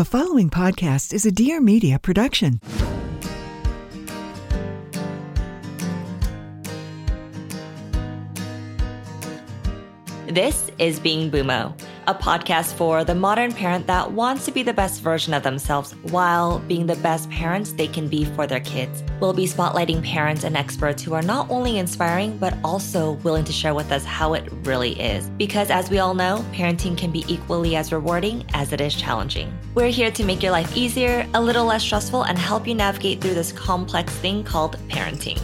The following podcast is a Dear Media production. This is Being Bumo, a podcast for the modern parent that wants to be the best version of themselves while being the best parents they can be for their kids. We'll be spotlighting parents and experts who are not only inspiring, but also willing to share with us how it really is. Because as we all know, parenting can be equally as rewarding as it is challenging. We're here to make your life easier, a little less stressful, and help you navigate through this complex thing called parenting.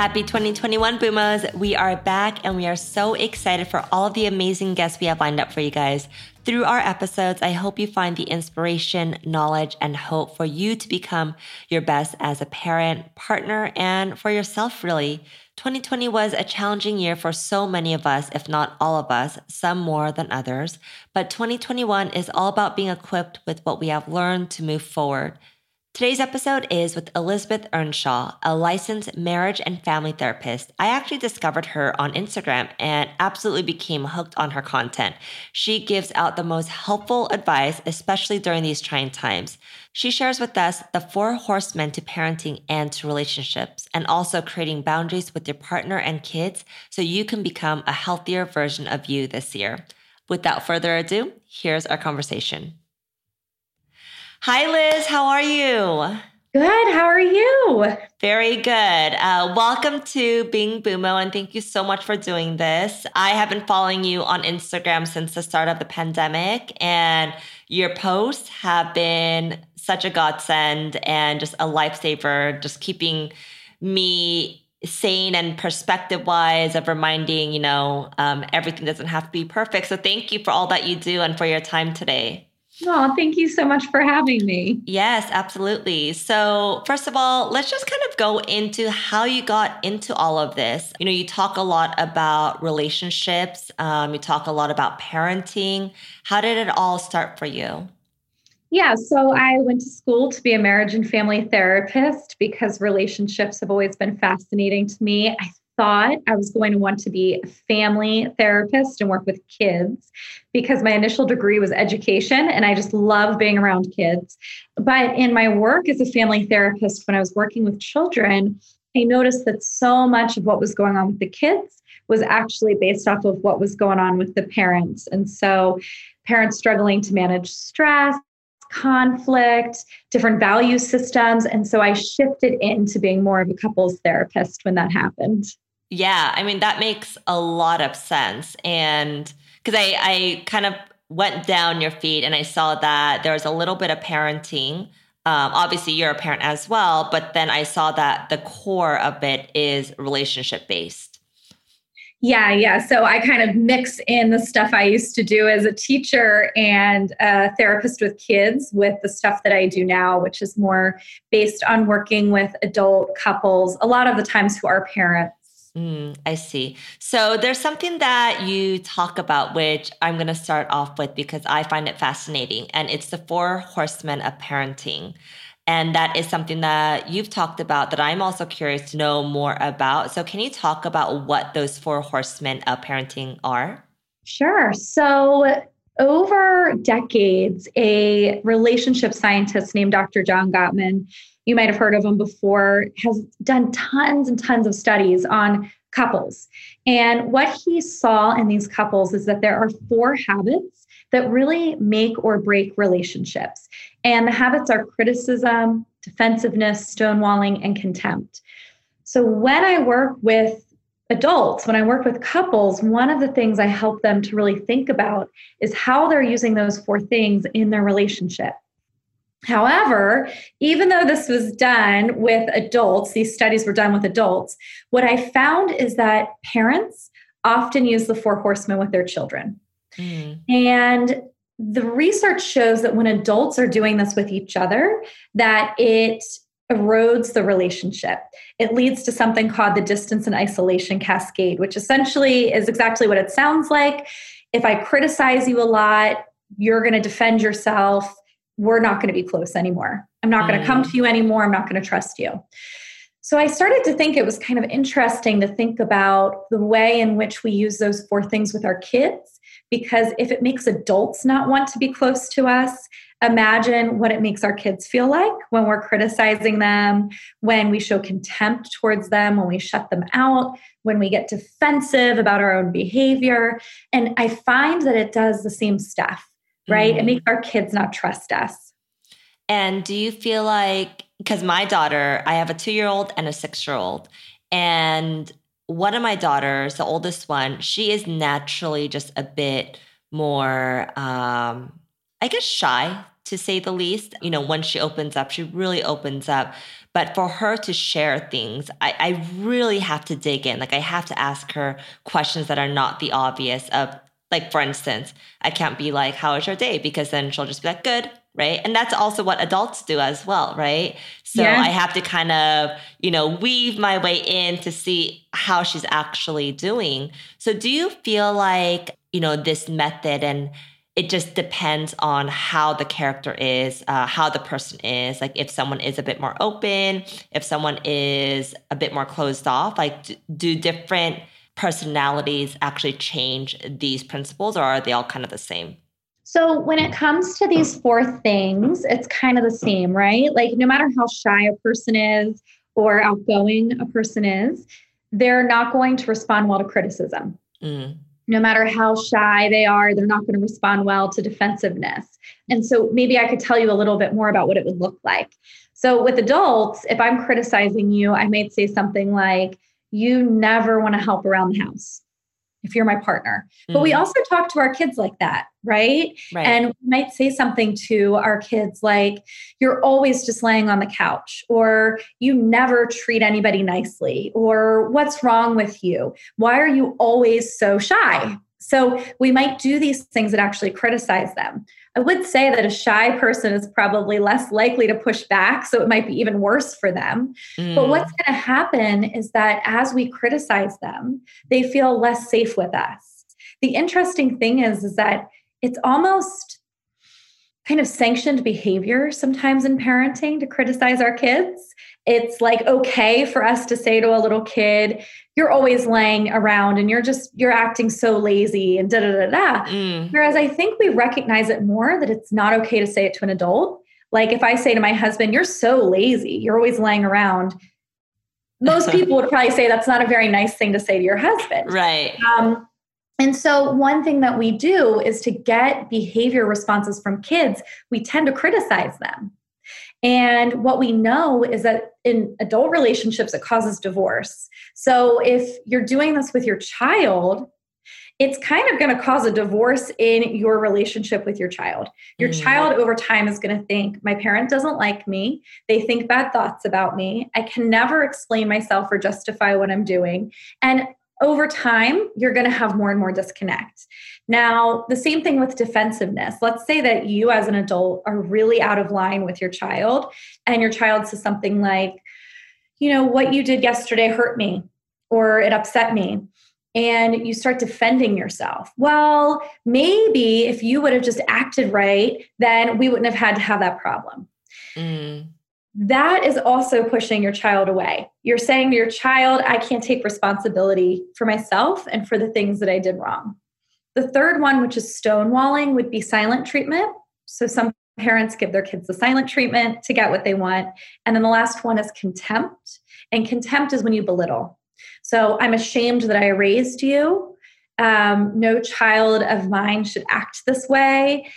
Happy 2021 Boomers. We are back and we are so excited for all of the amazing guests we have lined up for you guys. Through our episodes, I hope you find the inspiration, knowledge, and hope for you to become your best as a parent, partner, and for yourself, really. 2020 was a challenging year for so many of us, if not all of us, some more than others. But 2021 is all about being equipped with what we have learned to move forward. Today's episode is with Elizabeth Earnshaw, a licensed marriage and family therapist. I actually discovered her on Instagram and absolutely became hooked on her content. She gives out the most helpful advice, especially during these trying times. She shares with us the four horsemen to parenting and to relationships, and also creating boundaries with your partner and kids so you can become a healthier version of you this year. Without further ado, here's our conversation. Hi, Liz. How are you? Good. How are you? Very good. Uh, welcome to Being Bumo, and thank you so much for doing this. I have been following you on Instagram since the start of the pandemic, and your posts have been such a godsend and just a lifesaver, just keeping me sane and perspective wise of reminding, you know, um, everything doesn't have to be perfect. So thank you for all that you do and for your time today. Oh, thank you so much for having me. Yes, absolutely. So, first of all, let's just kind of go into how you got into all of this. You know, you talk a lot about relationships, um, you talk a lot about parenting. How did it all start for you? Yeah, so I went to school to be a marriage and family therapist because relationships have always been fascinating to me. I thought I was going to want to be a family therapist and work with kids because my initial degree was education and I just love being around kids. But in my work as a family therapist, when I was working with children, I noticed that so much of what was going on with the kids was actually based off of what was going on with the parents. And so, parents struggling to manage stress, conflict, different value systems. And so I shifted into being more of a couples therapist when that happened. Yeah, I mean that makes a lot of sense, and because I I kind of went down your feed and I saw that there was a little bit of parenting. Um, obviously, you're a parent as well, but then I saw that the core of it is relationship based. Yeah, yeah. So I kind of mix in the stuff I used to do as a teacher and a therapist with kids with the stuff that I do now, which is more based on working with adult couples, a lot of the times who are parents Mm, I see. So there's something that you talk about, which I'm going to start off with because I find it fascinating. And it's the four horsemen of parenting. And that is something that you've talked about that I'm also curious to know more about. So, can you talk about what those four horsemen of parenting are? Sure. So, over decades, a relationship scientist named Dr. John Gottman you might have heard of him before, has done tons and tons of studies on couples. And what he saw in these couples is that there are four habits that really make or break relationships. And the habits are criticism, defensiveness, stonewalling, and contempt. So when I work with adults, when I work with couples, one of the things I help them to really think about is how they're using those four things in their relationship. However, even though this was done with adults, these studies were done with adults, what I found is that parents often use the four horsemen with their children. Mm. And the research shows that when adults are doing this with each other, that it erodes the relationship. It leads to something called the distance and isolation cascade, which essentially is exactly what it sounds like. If I criticize you a lot, you're going to defend yourself we're not going to be close anymore. I'm not mm. going to come to you anymore. I'm not going to trust you. So I started to think it was kind of interesting to think about the way in which we use those four things with our kids. Because if it makes adults not want to be close to us, imagine what it makes our kids feel like when we're criticizing them, when we show contempt towards them, when we shut them out, when we get defensive about our own behavior. And I find that it does the same stuff, right? Mm-hmm. It makes our kids not trust us. And do you feel like, because my daughter, I have a two year old and a six year old, and one of my daughters, the oldest one, she is naturally just a bit more, um, I guess, shy to say the least. You know, when she opens up, she really opens up. But for her to share things, I, I really have to dig in. Like, I have to ask her questions that are not the obvious of, like, for instance, I can't be like, How was your day? Because then she'll just be like, Good. Right. And that's also what adults do as well. Right. So yeah. I have to kind of, you know, weave my way in to see how she's actually doing. So do you feel like, you know, this method and it just depends on how the character is, uh, how the person is. Like if someone is a bit more open, if someone is a bit more closed off, like do different personalities actually change these principles or are they all kind of the same? So, when it comes to these four things, it's kind of the same, right? Like, no matter how shy a person is or outgoing a person is, they're not going to respond well to criticism. Mm no matter how shy they are, they're not going to respond well to defensiveness. And so maybe I could tell you a little bit more about what it would look like. So with adults, if I'm criticizing you, I might say something like, You never want to help around the house if you're my partner. Mm. But we mm. also talk to our kids like that, right? right? And we might say something to our kids like, you're always just laying on the couch, or you never treat anybody nicely, or what's wrong with you? Why are you always so shy? So we might do these things that actually criticize them. I would say that a shy person is probably less likely to push back, so it might be even worse for them. Mm. But what's going to happen is that as we criticize them, they feel less safe with us. The interesting thing is is that it's almost kind of sanctioned behavior sometimes in parenting to criticize our kids. It's like okay for us to say to a little kid, you're always laying around and you're just you're acting so lazy and da da da da. Mm. Whereas I think we recognize it more that it's not okay to say it to an adult. Like if I say to my husband, "You're so lazy. You're always laying around." Most people would probably say that's not a very nice thing to say to your husband. Right. Um, and so, one thing that we do is to get behavior responses from kids, we tend to criticize them. And what we know is that in adult relationships, it causes divorce. So if you're doing this with your child, it's kind of going to cause a divorce in your relationship with your child. Your mm. child over time is going to think, my parent doesn't like me. They think bad thoughts about me. I can never explain myself or justify what I'm doing. And over time, you're going to have more and more disconnect. Now, the same thing with defensiveness. Let's say that you, as an adult, are really out of line with your child, and your child says something like, you know, what you did yesterday hurt me, or it upset me. And you start defending yourself. Well, maybe if you would have just acted right, then we wouldn't have had to have that problem. Mm that is also pushing your child away. You're saying to your child, I can't take responsibility for myself and for the things that I did wrong. The third one, which is stonewalling, would be silent treatment. So some parents give their kids the silent treatment to get what they want. And then the last one is contempt. And contempt is when you belittle. So I'm ashamed that I raised you. Um, no child of mine should act this way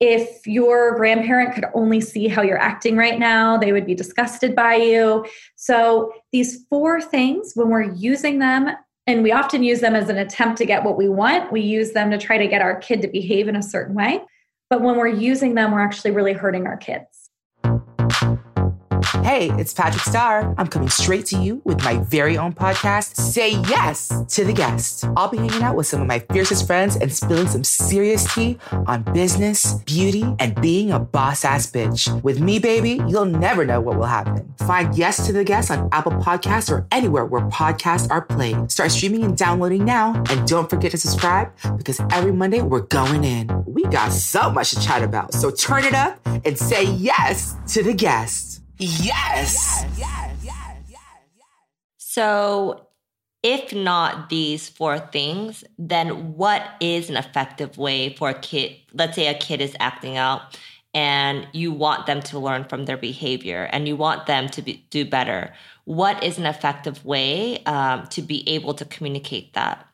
if your grandparent could only see how you're acting right now, they would be disgusted by you. So, these four things, when we're using them, and we often use them as an attempt to get what we want, we use them to try to get our kid to behave in a certain way. But when we're using them, we're actually really hurting our kids. Hey, it's Patrick Starr. I'm coming straight to you with my very own podcast, Say Yes to the Guest. I'll be hanging out with some of my fiercest friends and spilling some serious tea on business, beauty, and being a boss ass bitch. With me, baby, you'll never know what will happen. Find Yes to the Guest on Apple Podcasts or anywhere where podcasts are played. Start streaming and downloading now. And don't forget to subscribe because every Monday we're going in. We got so much to chat about. So turn it up and say yes to the guest. Yes. yes, yes, yes So, if not these four things, then what is an effective way for a kid? Let's say a kid is acting out and you want them to learn from their behavior and you want them to be, do better. What is an effective way um, to be able to communicate that?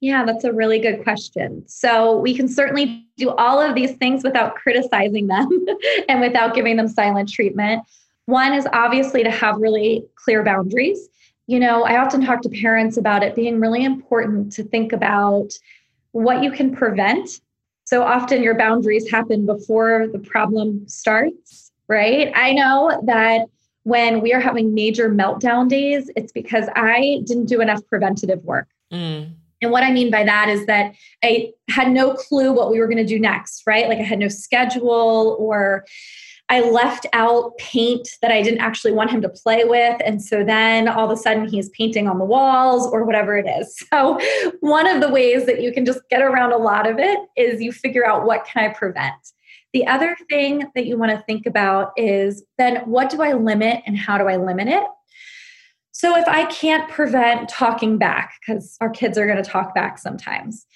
Yeah, that's a really good question. So we can certainly do all of these things without criticizing them and without giving them silent treatment. One is obviously to have really clear boundaries. You know, I often talk to parents about it being really important to think about what you can prevent. So often your boundaries happen before the problem starts, right? I know that when we are having major meltdown days, it's because I didn't do enough preventative work. Mm. And what I mean by that is that I had no clue what we were going to do next, right? Like I had no schedule or I left out paint that I didn't actually want him to play with. And so then all of a sudden he's painting on the walls or whatever it is. So, one of the ways that you can just get around a lot of it is you figure out what can I prevent. The other thing that you want to think about is then what do I limit and how do I limit it? So if I can't prevent talking back, because our kids are going to talk back sometimes,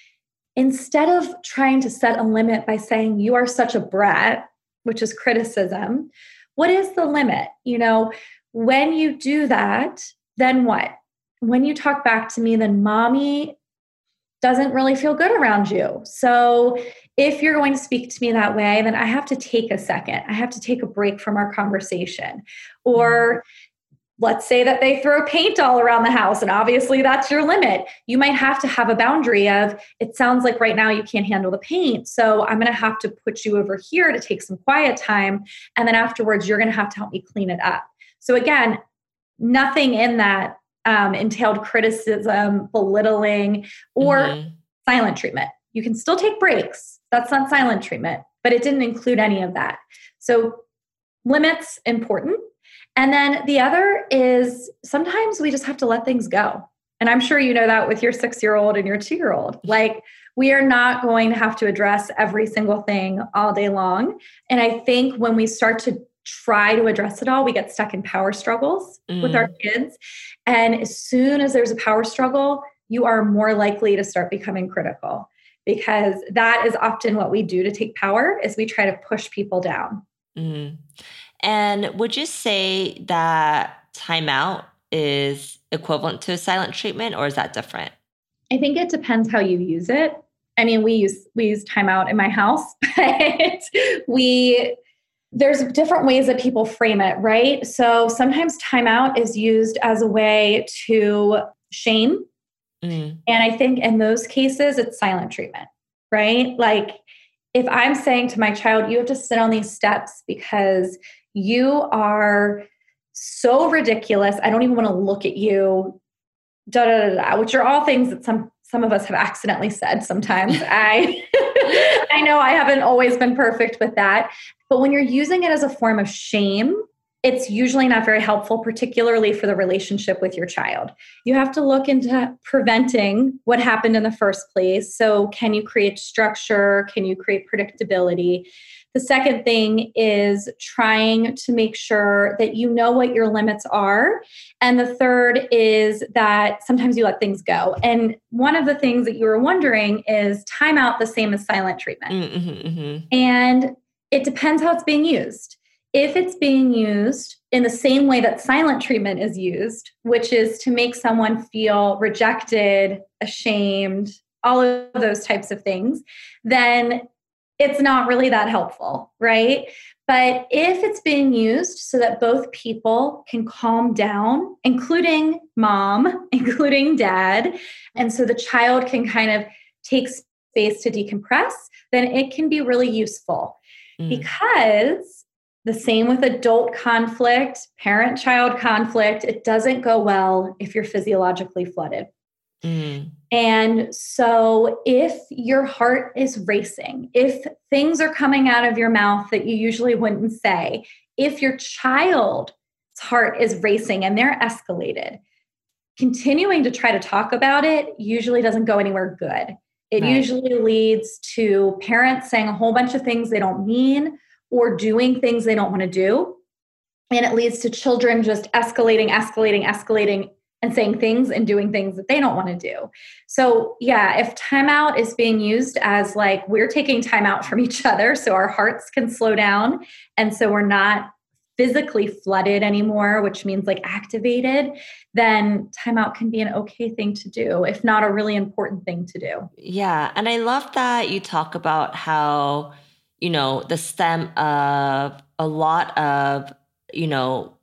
instead of trying to set a limit by saying, you are such a brat, which is criticism, what is the limit? You know, when you do that, then what? When you talk back to me, then mommy doesn't really feel good around you. So if you're going to speak to me that way, then I have to take a second. I have to take a break from our conversation. Or mm-hmm. Let's say that they throw paint all around the house and obviously that's your limit. You might have to have a boundary of it sounds like right now you can't handle the paint so i'm going to have to put you over here to take some quiet time and then afterwards you're going to have to help me clean it up. So again nothing in that um, entailed criticism belittling or mm-hmm. silent treatment. You can still take breaks. That's not silent treatment but it didn't include any of that. So limits important and then the other is sometimes we just have to let things go. And I'm sure you know that with your six year old and your two year old. Like, we are not going to have to address every single thing all day long. And I think when we start to try to address it all, we get stuck in power struggles mm. with our mm. kids. And as soon as there's a power struggle, you are more likely to start becoming critical because that is often what we do to take power is we try to push people down. Mm. And would you say that timeout is equivalent to a silent treatment or is that different? I think it depends how you use it. I mean, we use we use timeout in my house, but we there's different ways that people frame it, right? So sometimes timeout is used as a way to shame. Mm. And I think in those cases it's silent treatment, right? Like if I'm saying to my child, you have to sit on these steps because you are so ridiculous. I don't even want to look at you. Da, da, da, da, which are all things that some some of us have accidentally said sometimes. I I know I haven't always been perfect with that. But when you're using it as a form of shame, it's usually not very helpful, particularly for the relationship with your child. You have to look into preventing what happened in the first place. So, can you create structure? Can you create predictability? The second thing is trying to make sure that you know what your limits are. And the third is that sometimes you let things go. And one of the things that you were wondering is timeout the same as silent treatment. Mm-hmm, mm-hmm. And it depends how it's being used. If it's being used in the same way that silent treatment is used, which is to make someone feel rejected, ashamed, all of those types of things, then it's not really that helpful, right? But if it's being used so that both people can calm down, including mom, including dad, and so the child can kind of take space to decompress, then it can be really useful. Mm. Because the same with adult conflict, parent child conflict, it doesn't go well if you're physiologically flooded. Mm. And so, if your heart is racing, if things are coming out of your mouth that you usually wouldn't say, if your child's heart is racing and they're escalated, continuing to try to talk about it usually doesn't go anywhere good. It right. usually leads to parents saying a whole bunch of things they don't mean or doing things they don't want to do. And it leads to children just escalating, escalating, escalating and saying things and doing things that they don't want to do. So, yeah, if timeout is being used as like we're taking time out from each other so our hearts can slow down and so we're not physically flooded anymore, which means like activated, then timeout can be an okay thing to do, if not a really important thing to do. Yeah. And I love that you talk about how, you know, the stem of a lot of, you know,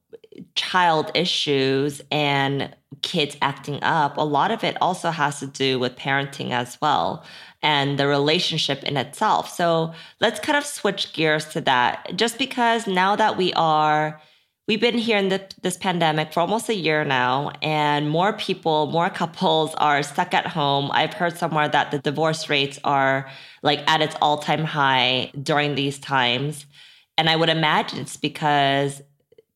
child issues and kids acting up, a lot of it also has to do with parenting as well and the relationship in itself. So let's kind of switch gears to that. Just because now that we are, we've been here in the, this pandemic for almost a year now, and more people, more couples are stuck at home. I've heard somewhere that the divorce rates are like at its all time high during these times. And I would imagine it's because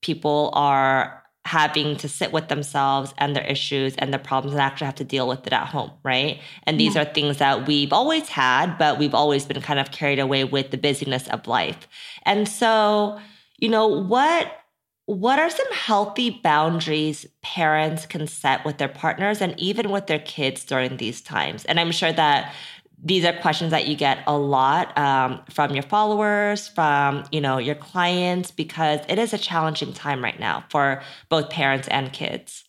people are having to sit with themselves and their issues and their problems and actually have to deal with it at home, right? And these yeah. are things that we've always had, but we've always been kind of carried away with the busyness of life. And so, you know, what what are some healthy boundaries parents can set with their partners and even with their kids during these times? And I'm sure that these are questions that you get a lot um, from your followers from you know your clients because it is a challenging time right now for both parents and kids.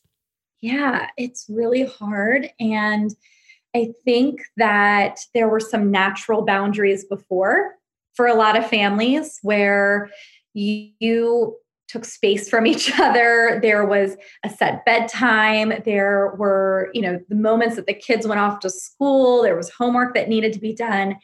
Yeah it's really hard and i think that there were some natural boundaries before for a lot of families where you took space from each other. There was a set bedtime. There were you know the moments that the kids went off to school. There was homework that needed to be done.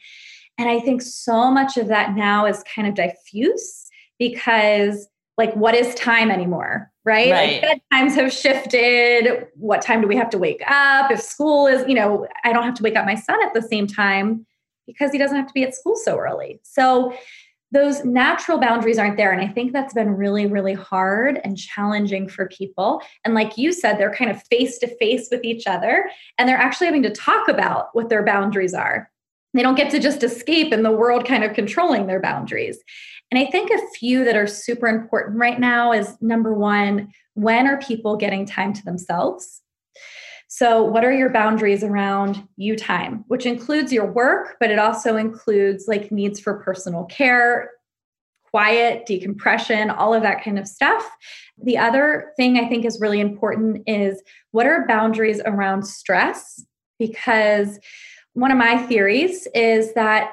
And i think so much of that now is kind of diffuse because like what is time anymore right, right. like bedtimes have shifted. What time do we have to wake up? If school is you know i don't have to wake up my son at the same time because he doesn't have to be at school so early. So those natural boundaries aren't there. And I think that's been really, really hard and challenging for people. And like you said, they're kind of face to face with each other and they're actually having to talk about what their boundaries are. They don't get to just escape in the world kind of controlling their boundaries. And I think a few that are super important right now is number one, when are people getting time to themselves? So, what are your boundaries around you time, which includes your work, but it also includes like needs for personal care, quiet, decompression, all of that kind of stuff. The other thing I think is really important is what are boundaries around stress? Because one of my theories is that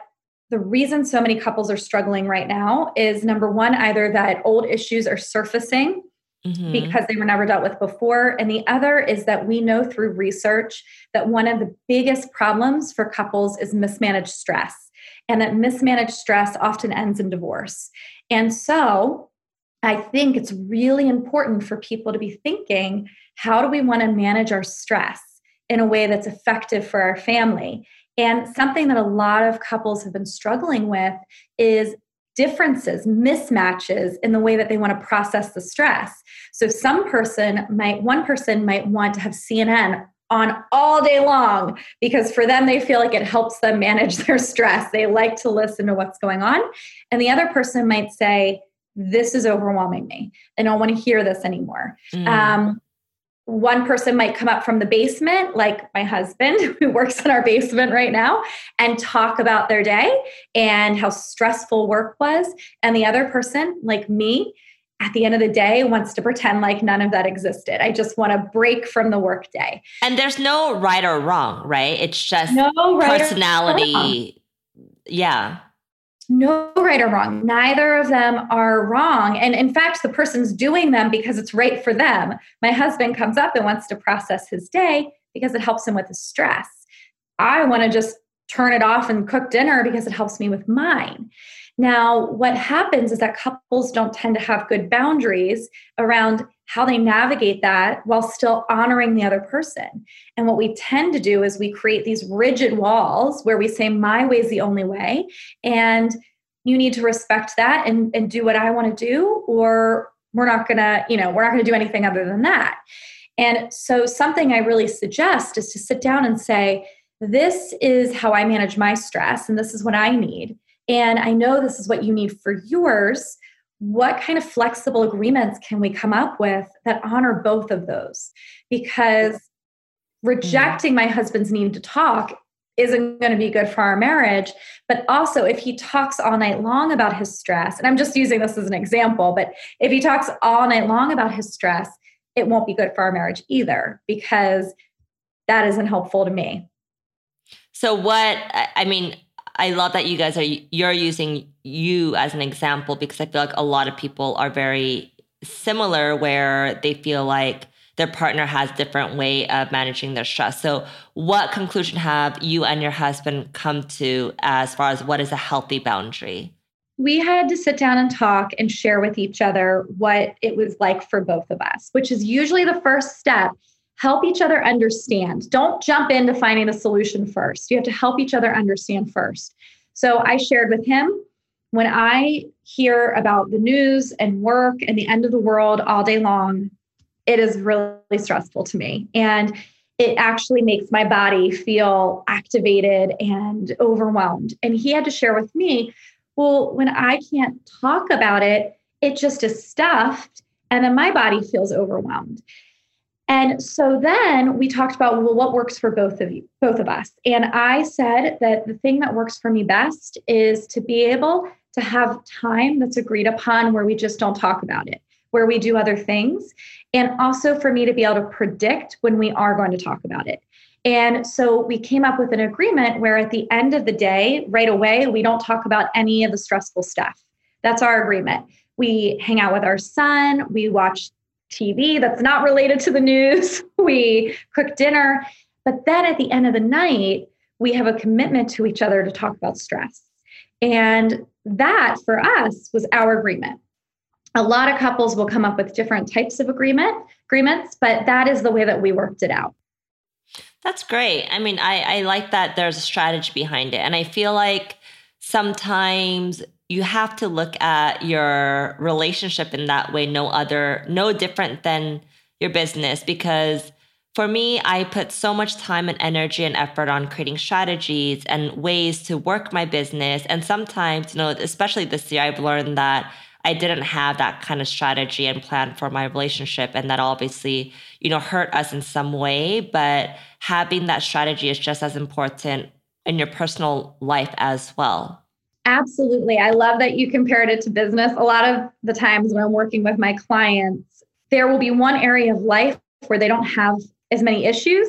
the reason so many couples are struggling right now is number one, either that old issues are surfacing mm-hmm. because they were never dealt with before. And the other is that we know through research that one of the biggest problems for couples is mismanaged stress, and that mismanaged stress often ends in divorce. And so I think it's really important for people to be thinking how do we want to manage our stress in a way that's effective for our family? And something that a lot of couples have been struggling with is differences, mismatches in the way that they want to process the stress. So some person might, one person might want to have CNN on all day long because for them they feel like it helps them manage their stress. They like to listen to what's going on. And the other person might say, this is overwhelming me. I don't want to hear this anymore. Mm. Um, one person might come up from the basement, like my husband, who works in our basement right now, and talk about their day and how stressful work was. And the other person, like me, at the end of the day wants to pretend like none of that existed. I just want to break from the workday. And there's no right or wrong, right? It's just no right personality. Yeah no right or wrong. Neither of them are wrong. And in fact, the person's doing them because it's right for them. My husband comes up and wants to process his day because it helps him with his stress. I want to just turn it off and cook dinner because it helps me with mine. Now, what happens is that couples don't tend to have good boundaries around how they navigate that while still honoring the other person. And what we tend to do is we create these rigid walls where we say, My way is the only way. And you need to respect that and, and do what I want to do, or we're not gonna, you know, we're not gonna do anything other than that. And so, something I really suggest is to sit down and say, This is how I manage my stress, and this is what I need. And I know this is what you need for yours what kind of flexible agreements can we come up with that honor both of those? Because mm-hmm. rejecting my husband's need to talk isn't going to be good for our marriage. But also, if he talks all night long about his stress, and I'm just using this as an example, but if he talks all night long about his stress, it won't be good for our marriage either because that isn't helpful to me. So, what I mean, I love that you guys are you're using you as an example because I feel like a lot of people are very similar where they feel like their partner has different way of managing their stress. So what conclusion have you and your husband come to as far as what is a healthy boundary? We had to sit down and talk and share with each other what it was like for both of us, which is usually the first step. Help each other understand. Don't jump into finding the solution first. You have to help each other understand first. So I shared with him when I hear about the news and work and the end of the world all day long, it is really stressful to me. And it actually makes my body feel activated and overwhelmed. And he had to share with me, well, when I can't talk about it, it just is stuffed. And then my body feels overwhelmed. And so then we talked about well, what works for both of you, both of us. And I said that the thing that works for me best is to be able to have time that's agreed upon where we just don't talk about it where we do other things, and also for me to be able to predict when we are going to talk about it. And so we came up with an agreement where at the end of the day, right away, we don't talk about any of the stressful stuff. That's our agreement. We hang out with our son, we watch TV that's not related to the news, we cook dinner. But then at the end of the night, we have a commitment to each other to talk about stress. And that for us was our agreement. A lot of couples will come up with different types of agreement agreements but that is the way that we worked it out. That's great. I mean i i like that there's a strategy behind it. And i feel like sometimes you have to look at your relationship in that way no other no different than your business because for me, I put so much time and energy and effort on creating strategies and ways to work my business. And sometimes, you know, especially this year, I've learned that I didn't have that kind of strategy and plan for my relationship. And that obviously, you know, hurt us in some way. But having that strategy is just as important in your personal life as well. Absolutely. I love that you compared it to business. A lot of the times when I'm working with my clients, there will be one area of life where they don't have as many issues.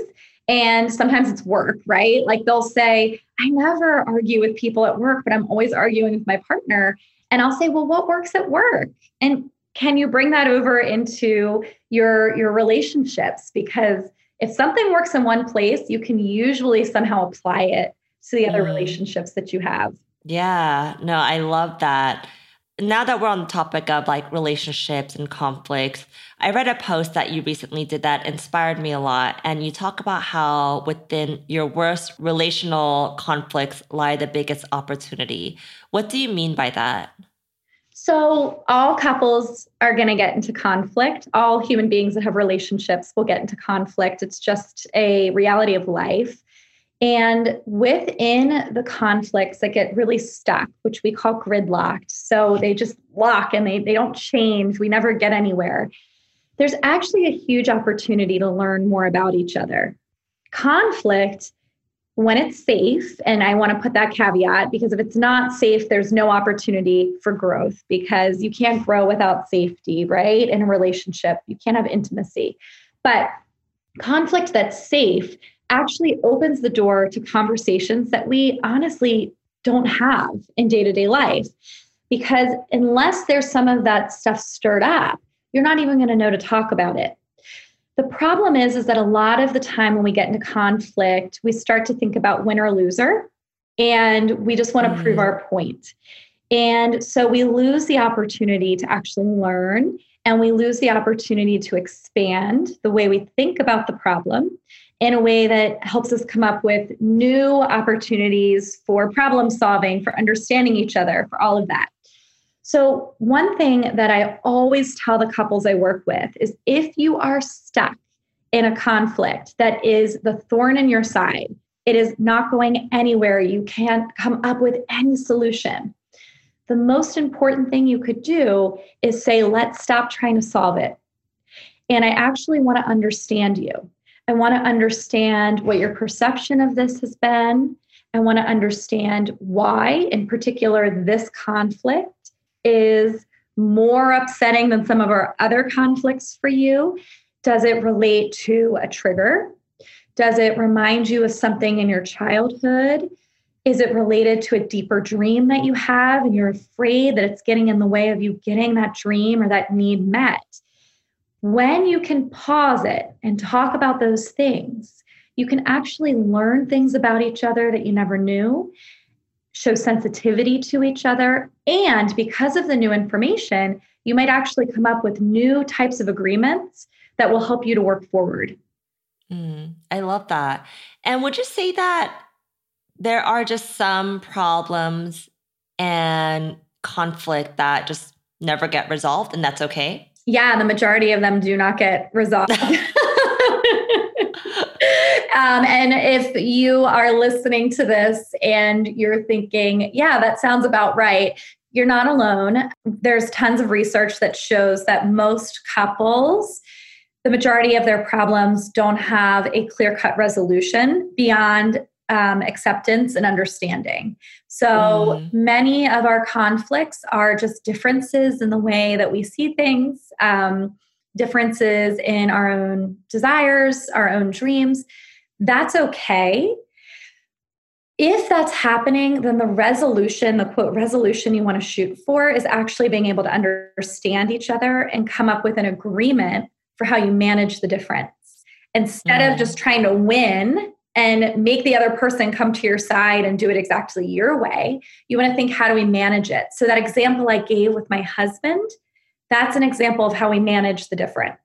And sometimes it's work, right? Like they'll say, I never argue with people at work, but I'm always arguing with my partner. And I'll say, well, what works at work? And can you bring that over into your your relationships? Because if something works in one place, you can usually somehow apply it to the other mm. relationships that you have. Yeah, no, I love that now that we're on the topic of like relationships and conflicts, I read a post that you recently did that inspired me a lot. And you talk about how within your worst relational conflicts lie the biggest opportunity. What do you mean by that? So, all couples are going to get into conflict. All human beings that have relationships will get into conflict. It's just a reality of life. And within the conflicts that get really stuck, which we call gridlocked, so they just lock and they, they don't change, we never get anywhere, there's actually a huge opportunity to learn more about each other. Conflict, when it's safe, and I want to put that caveat because if it's not safe, there's no opportunity for growth because you can't grow without safety, right? In a relationship, you can't have intimacy. But conflict that's safe actually opens the door to conversations that we honestly don't have in day to day life. Because unless there's some of that stuff stirred up, you're not even going to know to talk about it. The problem is, is that a lot of the time when we get into conflict, we start to think about winner loser and we just want to mm. prove our point. And so we lose the opportunity to actually learn and we lose the opportunity to expand the way we think about the problem in a way that helps us come up with new opportunities for problem solving, for understanding each other, for all of that. So, one thing that I always tell the couples I work with is if you are stuck in a conflict that is the thorn in your side, it is not going anywhere, you can't come up with any solution. the most important thing you could do is say, let's stop trying to solve it. And I actually want to understand you. I want to understand what your perception of this has been. I want to understand why, in particular, this conflict is more upsetting than some of our other conflicts for you. Does it relate to a trigger? Does it remind you of something in your childhood? Is it related to a deeper dream that you have and you're afraid that it's getting in the way of you getting that dream or that need met? When you can pause it and talk about those things, you can actually learn things about each other that you never knew, show sensitivity to each other, and because of the new information, you might actually come up with new types of agreements that will help you to work forward. Mm, I love that. And would you say that there are just some problems and conflict that just never get resolved, and that's okay? Yeah, the majority of them do not get resolved. um, and if you are listening to this and you're thinking, yeah, that sounds about right, you're not alone. There's tons of research that shows that most couples the majority of their problems don't have a clear cut resolution beyond um, acceptance and understanding. So mm. many of our conflicts are just differences in the way that we see things, um, differences in our own desires, our own dreams. That's okay. If that's happening, then the resolution, the quote resolution you want to shoot for, is actually being able to understand each other and come up with an agreement for how you manage the difference. Instead mm. of just trying to win and make the other person come to your side and do it exactly your way, you want to think, how do we manage it? So, that example I gave with my husband, that's an example of how we manage the difference.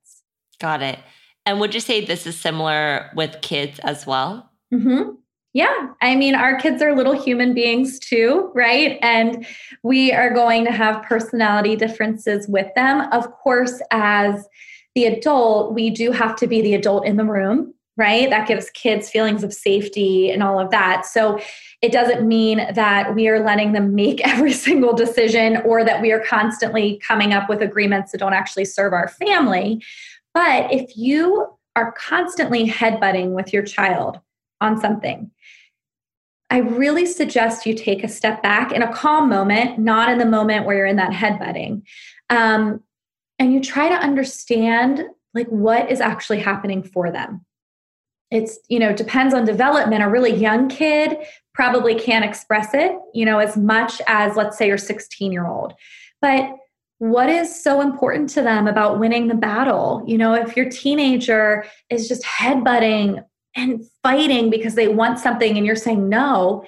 Got it. And would you say this is similar with kids as well? Mm-hmm. Yeah. I mean, our kids are little human beings too, right? And we are going to have personality differences with them. Of course, as the adult, we do have to be the adult in the room, right? That gives kids feelings of safety and all of that. So it doesn't mean that we are letting them make every single decision or that we are constantly coming up with agreements that don't actually serve our family. But if you are constantly headbutting with your child on something, I really suggest you take a step back in a calm moment, not in the moment where you're in that headbutting. Um, and you try to understand like what is actually happening for them it's you know depends on development a really young kid probably can't express it you know as much as let's say your 16 year old but what is so important to them about winning the battle you know if your teenager is just headbutting and fighting because they want something and you're saying no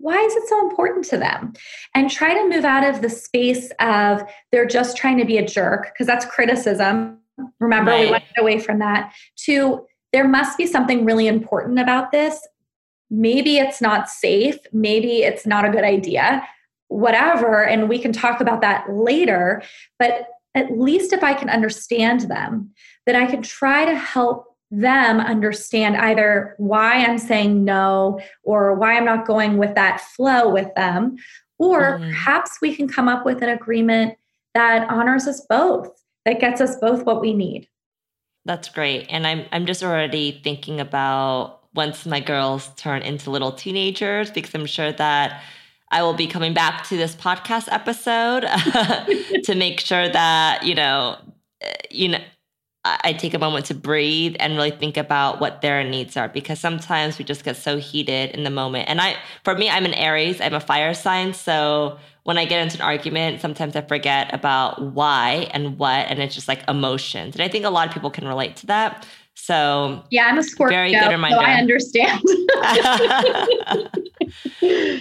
why is it so important to them? And try to move out of the space of they're just trying to be a jerk, because that's criticism. Remember, right. we went away from that to there must be something really important about this. Maybe it's not safe. Maybe it's not a good idea, whatever. And we can talk about that later. But at least if I can understand them, that I can try to help them understand either why I'm saying no or why I'm not going with that flow with them. Or mm. perhaps we can come up with an agreement that honors us both, that gets us both what we need. That's great. And I'm I'm just already thinking about once my girls turn into little teenagers because I'm sure that I will be coming back to this podcast episode to make sure that, you know, eh, you know I take a moment to breathe and really think about what their needs are because sometimes we just get so heated in the moment. And I, for me, I'm an Aries, I'm a fire sign. So when I get into an argument, sometimes I forget about why and what, and it's just like emotions. And I think a lot of people can relate to that. So yeah, I'm a Scorpio, very good reminder. So I understand.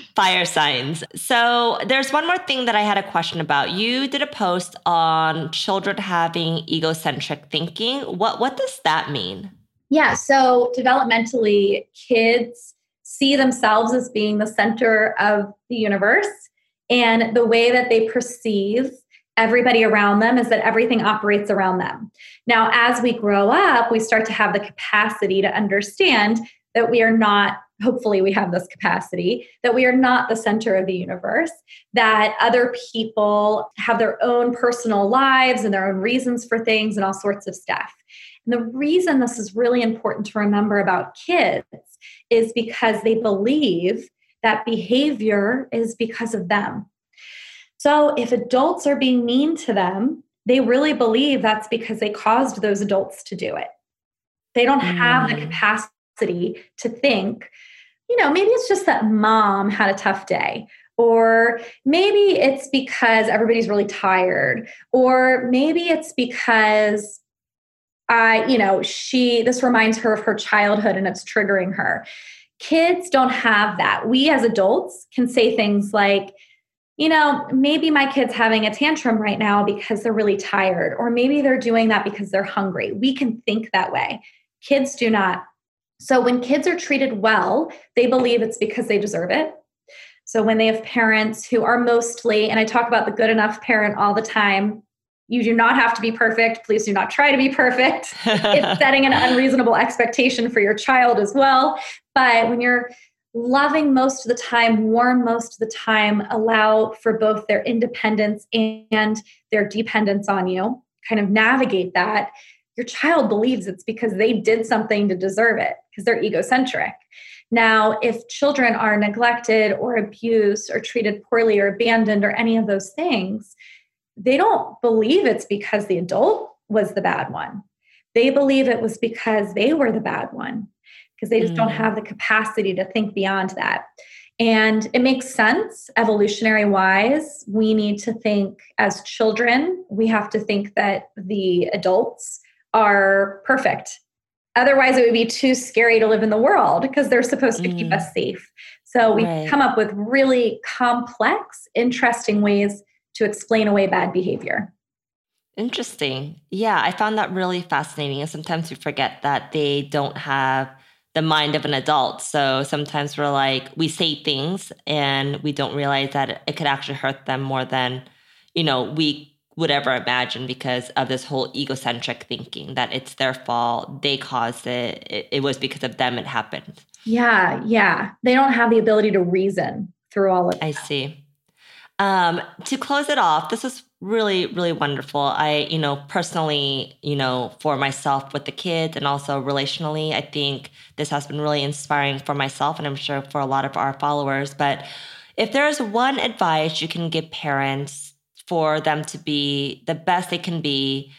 Fire signs. So there's one more thing that I had a question about. You did a post on children having egocentric thinking. What what does that mean? Yeah, so developmentally, kids see themselves as being the center of the universe, and the way that they perceive everybody around them is that everything operates around them. Now, as we grow up, we start to have the capacity to understand that we are not hopefully we have this capacity that we are not the center of the universe that other people have their own personal lives and their own reasons for things and all sorts of stuff and the reason this is really important to remember about kids is because they believe that behavior is because of them so if adults are being mean to them they really believe that's because they caused those adults to do it they don't have mm. the capacity to think you know, maybe it's just that mom had a tough day. Or maybe it's because everybody's really tired. Or maybe it's because I, you know, she, this reminds her of her childhood and it's triggering her. Kids don't have that. We as adults can say things like, you know, maybe my kid's having a tantrum right now because they're really tired, or maybe they're doing that because they're hungry. We can think that way. Kids do not. So when kids are treated well, they believe it's because they deserve it. So when they have parents who are mostly, and I talk about the good enough parent all the time, you do not have to be perfect. Please do not try to be perfect. it's setting an unreasonable expectation for your child as well. But when you're loving most of the time, warm most of the time, allow for both their independence and their dependence on you, kind of navigate that, your child believes it's because they did something to deserve it because they're egocentric. Now, if children are neglected or abused or treated poorly or abandoned or any of those things, they don't believe it's because the adult was the bad one. They believe it was because they were the bad one because they just mm. don't have the capacity to think beyond that. And it makes sense evolutionary wise. We need to think as children, we have to think that the adults are perfect. Otherwise, it would be too scary to live in the world because they're supposed to mm. keep us safe. So we right. come up with really complex, interesting ways to explain away bad behavior. Interesting. Yeah, I found that really fascinating. And sometimes we forget that they don't have the mind of an adult. So sometimes we're like, we say things and we don't realize that it could actually hurt them more than, you know, we would ever imagine because of this whole egocentric thinking that it's their fault, they caused it, it, it was because of them it happened. Yeah, yeah. They don't have the ability to reason through all of it. I see. Um, to close it off, this is really, really wonderful. I, you know, personally, you know, for myself with the kids and also relationally, I think this has been really inspiring for myself and I'm sure for a lot of our followers. But if there's one advice you can give parents for them to be the best they can be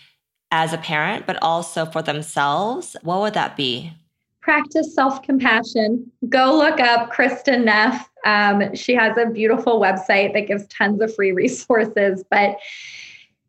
as a parent, but also for themselves, what would that be? Practice self compassion. Go look up Kristin Neff. Um, she has a beautiful website that gives tons of free resources, but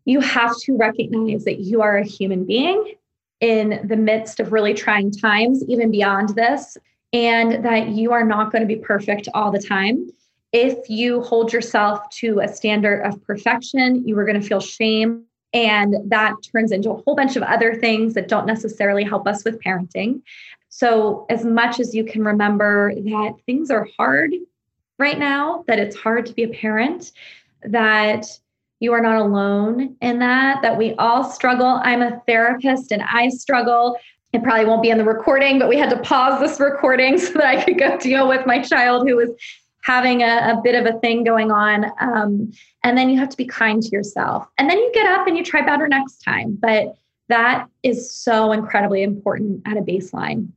you have to recognize that you are a human being in the midst of really trying times, even beyond this, and that you are not going to be perfect all the time if you hold yourself to a standard of perfection, you are going to feel shame. And that turns into a whole bunch of other things that don't necessarily help us with parenting. So, as much as you can remember that things are hard right now, that it's hard to be a parent, that you are not alone in that, that we all struggle. I'm a therapist and I struggle. It probably won't be in the recording, but we had to pause this recording so that I could go deal with my child who was having a, a, bit of a thing going on. Um, and then you have to be kind to yourself. And then you get up and you try better next time. But that is so incredibly important at a baseline.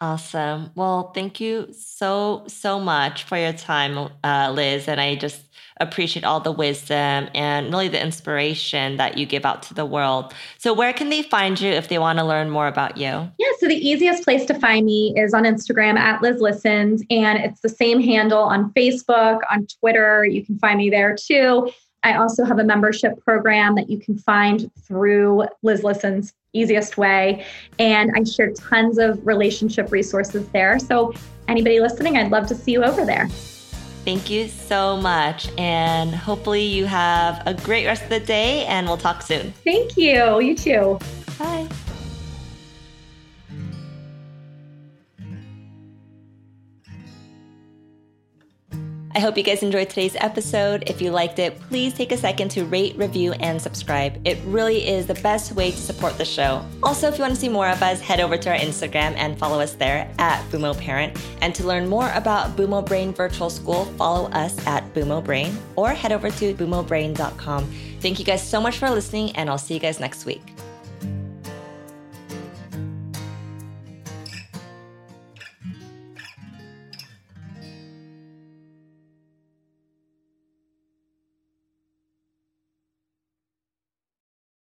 Awesome. Well, thank you so, so much for your time, uh, Liz. And I just appreciate all the wisdom and really the inspiration that you give out to the world. So, where can they find you if they want to learn more about you? Yeah, so the easiest place to find me is on Instagram at Liz Listens, and it's the same handle on Facebook, on Twitter. You can find me there too. I also have a membership program that you can find through Liz Listens easiest way. And I share tons of relationship resources there. So, anybody listening, I'd love to see you over there. Thank you so much. And hopefully, you have a great rest of the day, and we'll talk soon. Thank you. You too. Bye. I hope you guys enjoyed today's episode. If you liked it, please take a second to rate, review, and subscribe. It really is the best way to support the show. Also, if you want to see more of us, head over to our Instagram and follow us there at Bumo Parent. And to learn more about Bumo Brain Virtual School, follow us at Bumo Brain or head over to bumobrain.com. Thank you guys so much for listening, and I'll see you guys next week.